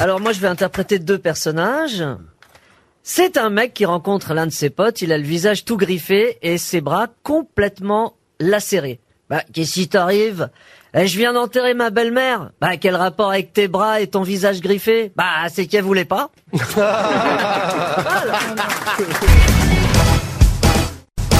Alors moi, je vais interpréter deux personnages. C'est un mec qui rencontre l'un de ses potes, il a le visage tout griffé et ses bras complètement lacérés. Bah, qu'est-ce qui t'arrive? Eh, Je viens d'enterrer ma belle-mère. Bah, quel rapport avec tes bras et ton visage griffé? Bah, c'est qu'elle voulait pas.